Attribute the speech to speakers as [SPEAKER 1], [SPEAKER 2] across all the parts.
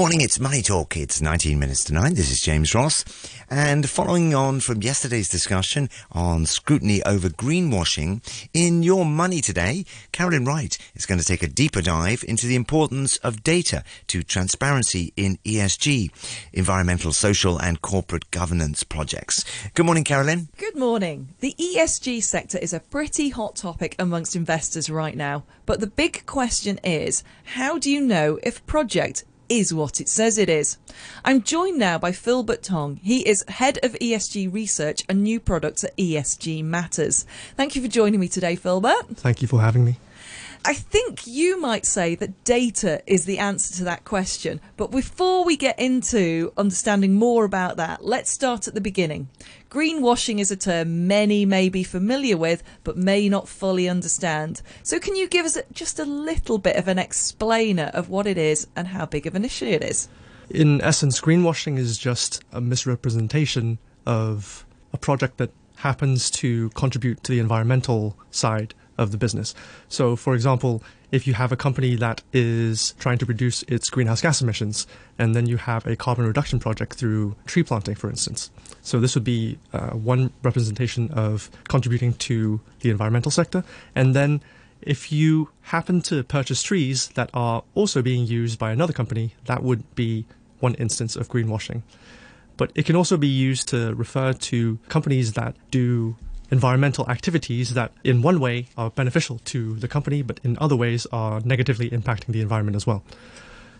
[SPEAKER 1] morning, it's Money Talk. It's 19 minutes to 9. This is James Ross. And following on from yesterday's discussion on scrutiny over greenwashing, in Your Money today, Carolyn Wright is going to take a deeper dive into the importance of data to transparency in ESG, environmental, social and corporate governance projects. Good morning, Carolyn.
[SPEAKER 2] Good morning. The ESG sector is a pretty hot topic amongst investors right now. But the big question is, how do you know if project is what it says it is. I'm joined now by Philbert Tong. He is Head of ESG Research and New Products at ESG Matters. Thank you for joining me today, Philbert.
[SPEAKER 3] Thank you for having me.
[SPEAKER 2] I think you might say that data is the answer to that question. But before we get into understanding more about that, let's start at the beginning. Greenwashing is a term many may be familiar with, but may not fully understand. So, can you give us just a little bit of an explainer of what it is and how big of an issue it is?
[SPEAKER 3] In essence, greenwashing is just a misrepresentation of a project that happens to contribute to the environmental side of the business. So, for example, if you have a company that is trying to reduce its greenhouse gas emissions, and then you have a carbon reduction project through tree planting, for instance. So, this would be uh, one representation of contributing to the environmental sector. And then, if you happen to purchase trees that are also being used by another company, that would be one instance of greenwashing. But it can also be used to refer to companies that do environmental activities that, in one way, are beneficial to the company, but in other ways are negatively impacting the environment as well.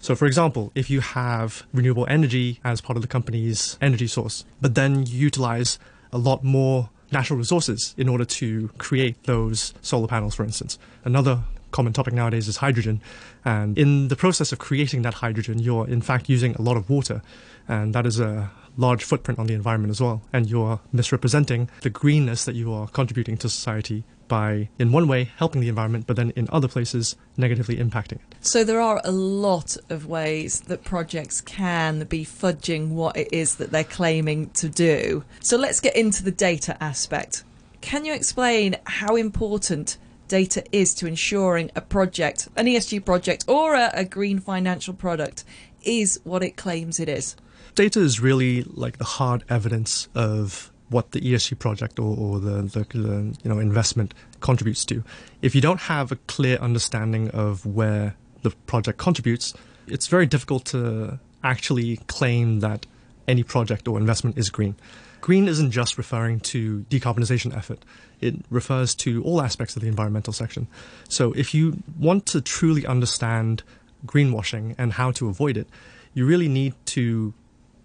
[SPEAKER 3] So, for example, if you have renewable energy as part of the company's energy source, but then you utilize a lot more natural resources in order to create those solar panels, for instance. Another common topic nowadays is hydrogen. And in the process of creating that hydrogen, you're in fact using a lot of water. And that is a large footprint on the environment as well. And you're misrepresenting the greenness that you are contributing to society by, in one way, helping the environment, but then in other places, negatively impacting it.
[SPEAKER 2] So there are a lot of ways that projects can be fudging what it is that they're claiming to do. So let's get into the data aspect. Can you explain how important data is to ensuring a project, an ESG project, or a, a green financial product is what it claims it is?
[SPEAKER 3] data is really like the hard evidence of what the ESG project or, or the, the, the, you know investment contributes to. If you don't have a clear understanding of where the project contributes, it's very difficult to actually claim that any project or investment is green. Green isn't just referring to decarbonization effort. It refers to all aspects of the environmental section. So if you want to truly understand greenwashing and how to avoid it, you really need to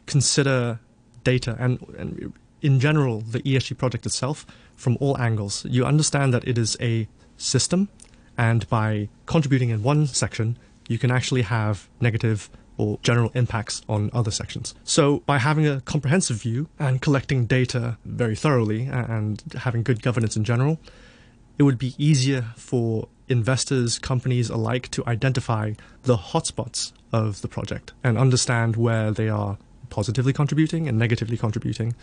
[SPEAKER 3] consider data and, and in general the ESG project itself from all angles. You understand that it is a system, and by contributing in one section, you can actually have negative or general impacts on other sections. So, by having a comprehensive view and collecting data very thoroughly and having good governance in general, it would be easier for investors, companies alike to identify the hotspots of the project and understand where they are positively contributing and negatively contributing.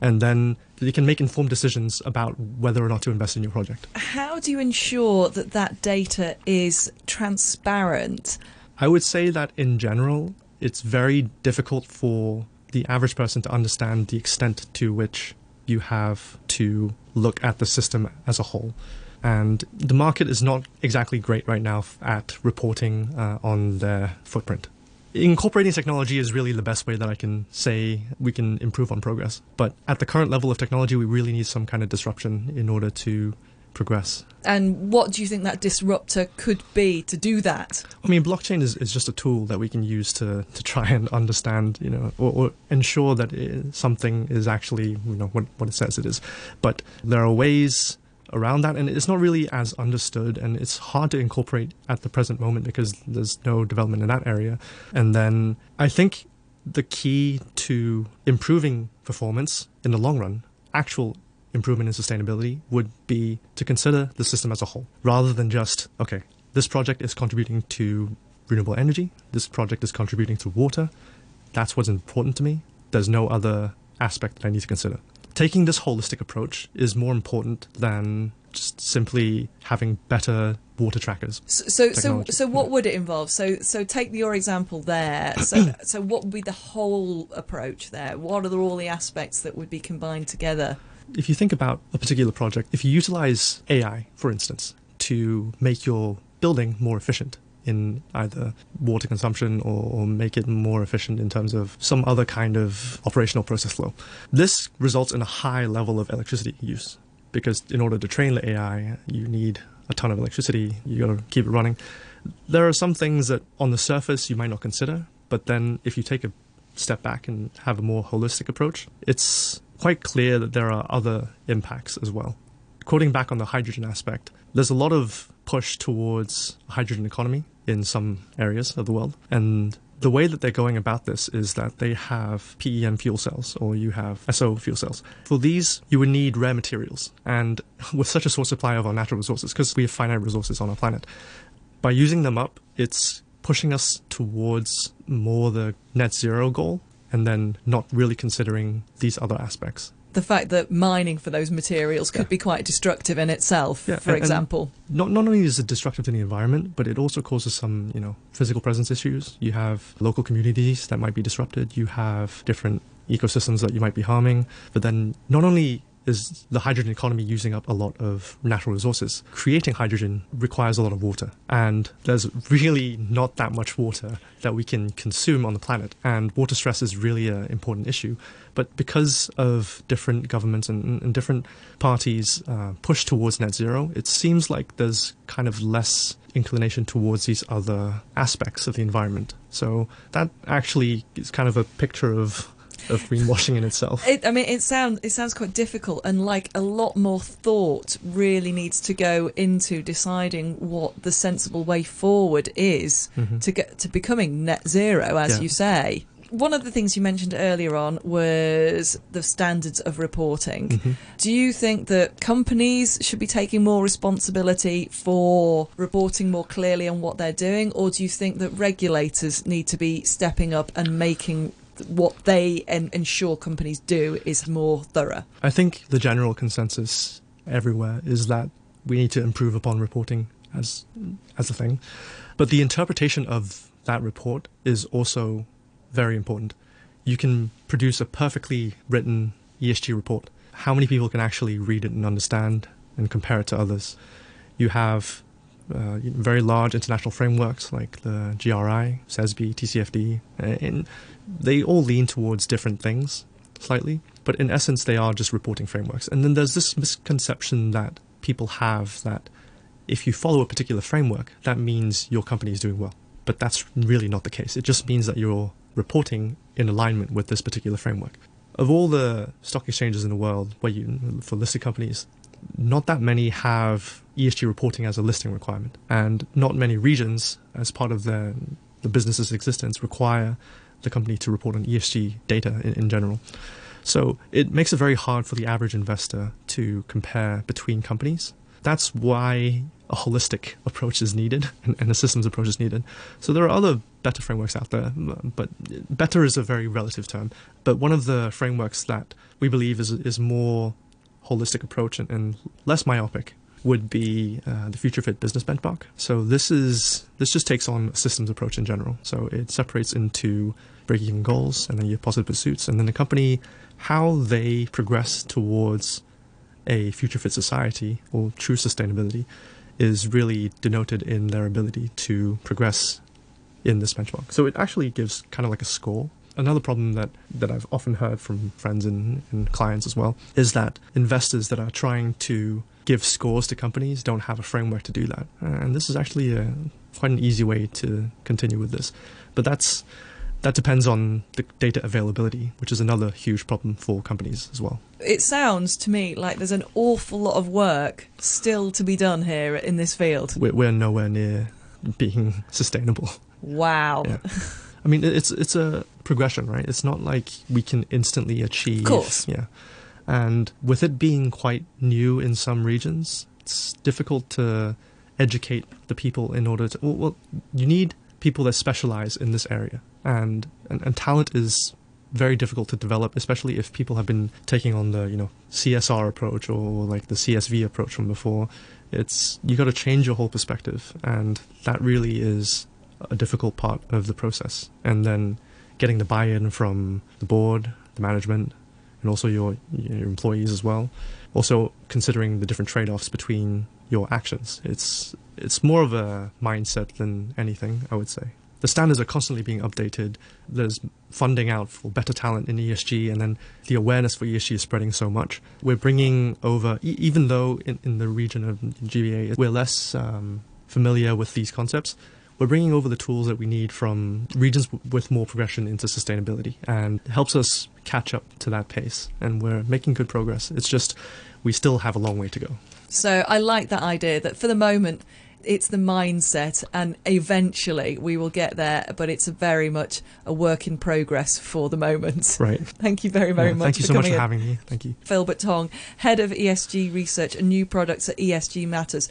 [SPEAKER 3] And then you can make informed decisions about whether or not to invest in your project.
[SPEAKER 2] How do you ensure that that data is transparent?
[SPEAKER 3] I would say that in general, it's very difficult for the average person to understand the extent to which you have to look at the system as a whole. And the market is not exactly great right now at reporting uh, on their footprint incorporating technology is really the best way that I can say we can improve on progress. But at the current level of technology, we really need some kind of disruption in order to progress.
[SPEAKER 2] And what do you think that disruptor could be to do that?
[SPEAKER 3] I mean, blockchain is, is just a tool that we can use to, to try and understand, you know, or, or ensure that it, something is actually, you know, what, what it says it is. But there are ways around that, and it's not really as understood, and it's hard to incorporate at the present moment because there's no development in that area. And then I think the key to improving performance in the long run, actual improvement in sustainability, would be to consider the system as a whole rather than just, okay, this project is contributing to renewable energy, this project is contributing to water. That's what's important to me. There's no other aspect that I need to consider taking this holistic approach is more important than just simply having better water trackers.
[SPEAKER 2] So, so, so, what would it involve? So, so take your example there. So, so what would be the whole approach there? What are all the aspects that would be combined together?
[SPEAKER 3] If you think about a particular project, if you utilize AI, for instance, to make your building more efficient in either water consumption or, or make it more efficient in terms of some other kind of operational process flow, this results in a high level of electricity use because in order to train the AI, you need a ton of electricity. You got to keep it running. There are some things that on the surface you might not consider, but then if you take a step back and have a more holistic approach, it's quite clear that there are other impacts as well. Quoting back on the hydrogen aspect, there's a lot of push towards hydrogen economy in some areas of the world. And the way that they're going about this is that they have PEM fuel cells or you have SO fuel cells. For these, you would need rare materials. And with such a short supply of our natural resources, because we have finite resources on our planet, by using them up, it's pushing us towards more the net zero goal and then not really considering these other aspects.
[SPEAKER 2] The fact that mining for those materials could
[SPEAKER 3] Yeah.
[SPEAKER 2] be quite destructive in itself,
[SPEAKER 3] Yeah,
[SPEAKER 2] for
[SPEAKER 3] and- and
[SPEAKER 2] example.
[SPEAKER 3] not not only is it destructive to the environment, but it also causes some you know physical presence issues. You have local communities that might be disrupted. You have different ecosystems that you might be harming. But then not only is the hydrogen economy using up a lot of natural resources, creating hydrogen requires a lot of water, and there's really not that much water that we can consume on the planet. And water stress is really an important issue. But because of different governments and, and different parties uh, push towards net zero, it seems like there's kind of less inclination towards these other aspects of the environment. So that actually is kind of a picture of of greenwashing in itself.
[SPEAKER 2] It, I mean, it sounds it sounds quite difficult, and like a lot more thought really needs to go into deciding what the sensible way forward is to get to becoming net zero, as
[SPEAKER 3] Mm-hmm. Yeah.
[SPEAKER 2] you say. One of the things you mentioned earlier on was the standards of reporting.
[SPEAKER 3] Mm-hmm.
[SPEAKER 2] Do you think that companies should be taking more responsibility for reporting more clearly on what they're doing, or do you think that regulators need to be stepping up and making what they en- ensure companies do is more thorough?
[SPEAKER 3] I think the general consensus everywhere is that we need to improve upon reporting as as a thing. But the interpretation of that report is also very important. You can produce a perfectly written ESG report. How many people can actually read it and understand and compare it to others? You have uh, very large international frameworks like the GRI, CESB, TCFD, and they all lean towards different things slightly, but in essence, they are just reporting frameworks. And then there's this misconception that people have that if you follow a particular framework, that means your company is doing well. But that's really not the case. It just means that you're reporting in alignment with this particular framework. Of all the stock exchanges in the world, where you for listed companies, not that many have ESG reporting as a listing requirement, and not many regions, as part of their the business's existence, require the company to report on ESG data in, in general. So it makes it very hard for the average investor to compare between companies. That's why a holistic approach is needed and, and a systems approach is needed. So there are other better frameworks out there, but better is a very relative term. But one of the frameworks that we believe is is more holistic approach and, and less myopic would be uh, the Future Fit Business Benchmark. So this is this just takes on a systems approach in general. So it separates into break-even goals and then your positive pursuits, and then the company how they progress towards a future fit society or true sustainability is really denoted in their ability to progress in this benchmark. So it actually gives kind of like a score. Another problem that, that I've often heard from friends and, and clients as well is that investors that are trying to give scores to companies don't have a framework to do that. And this is actually a, quite an easy way to continue with this. But that's that depends on the data availability, which is another huge problem for companies as well.
[SPEAKER 2] It sounds to me like there's an awful lot of work still to be done here in this field.
[SPEAKER 3] We're, we're nowhere near being sustainable.
[SPEAKER 2] Wow.
[SPEAKER 3] Yeah. I mean, it's it's a progression, right? It's not like we can instantly achieve.
[SPEAKER 2] Of course.
[SPEAKER 3] Yeah. And with it being quite new in some regions, it's difficult to educate the people in order to. Well, well you need people that specialize in this area, and, and and talent is very difficult to develop, especially if people have been taking on the you know CSR approach or like the CSV approach from before. It's you got to change your whole perspective, and that really is a difficult part of the process. And then getting the buy-in from the board, the management, and also your your employees as well. Also considering the different trade-offs between your actions. It's it's more of a mindset than anything, I would say. The standards are constantly being updated. There's funding out for better talent in ESG, and then the awareness for ESG is spreading so much. We're bringing over, e- even though in, in the region of GBA we're less um, familiar with these concepts, we're bringing over the tools that we need from regions w- with more progression into sustainability and it helps us catch up to that pace. And we're making good progress. It's just we still have a long way to go.
[SPEAKER 2] So I like that idea that for the moment, it's the mindset and eventually we will get there but it's very much a work in progress for the moment
[SPEAKER 3] right
[SPEAKER 2] thank you very very
[SPEAKER 3] yeah,
[SPEAKER 2] much
[SPEAKER 3] thank you so much for
[SPEAKER 2] in.
[SPEAKER 3] having me thank you
[SPEAKER 2] philbert tong head of esg research and new products at esg matters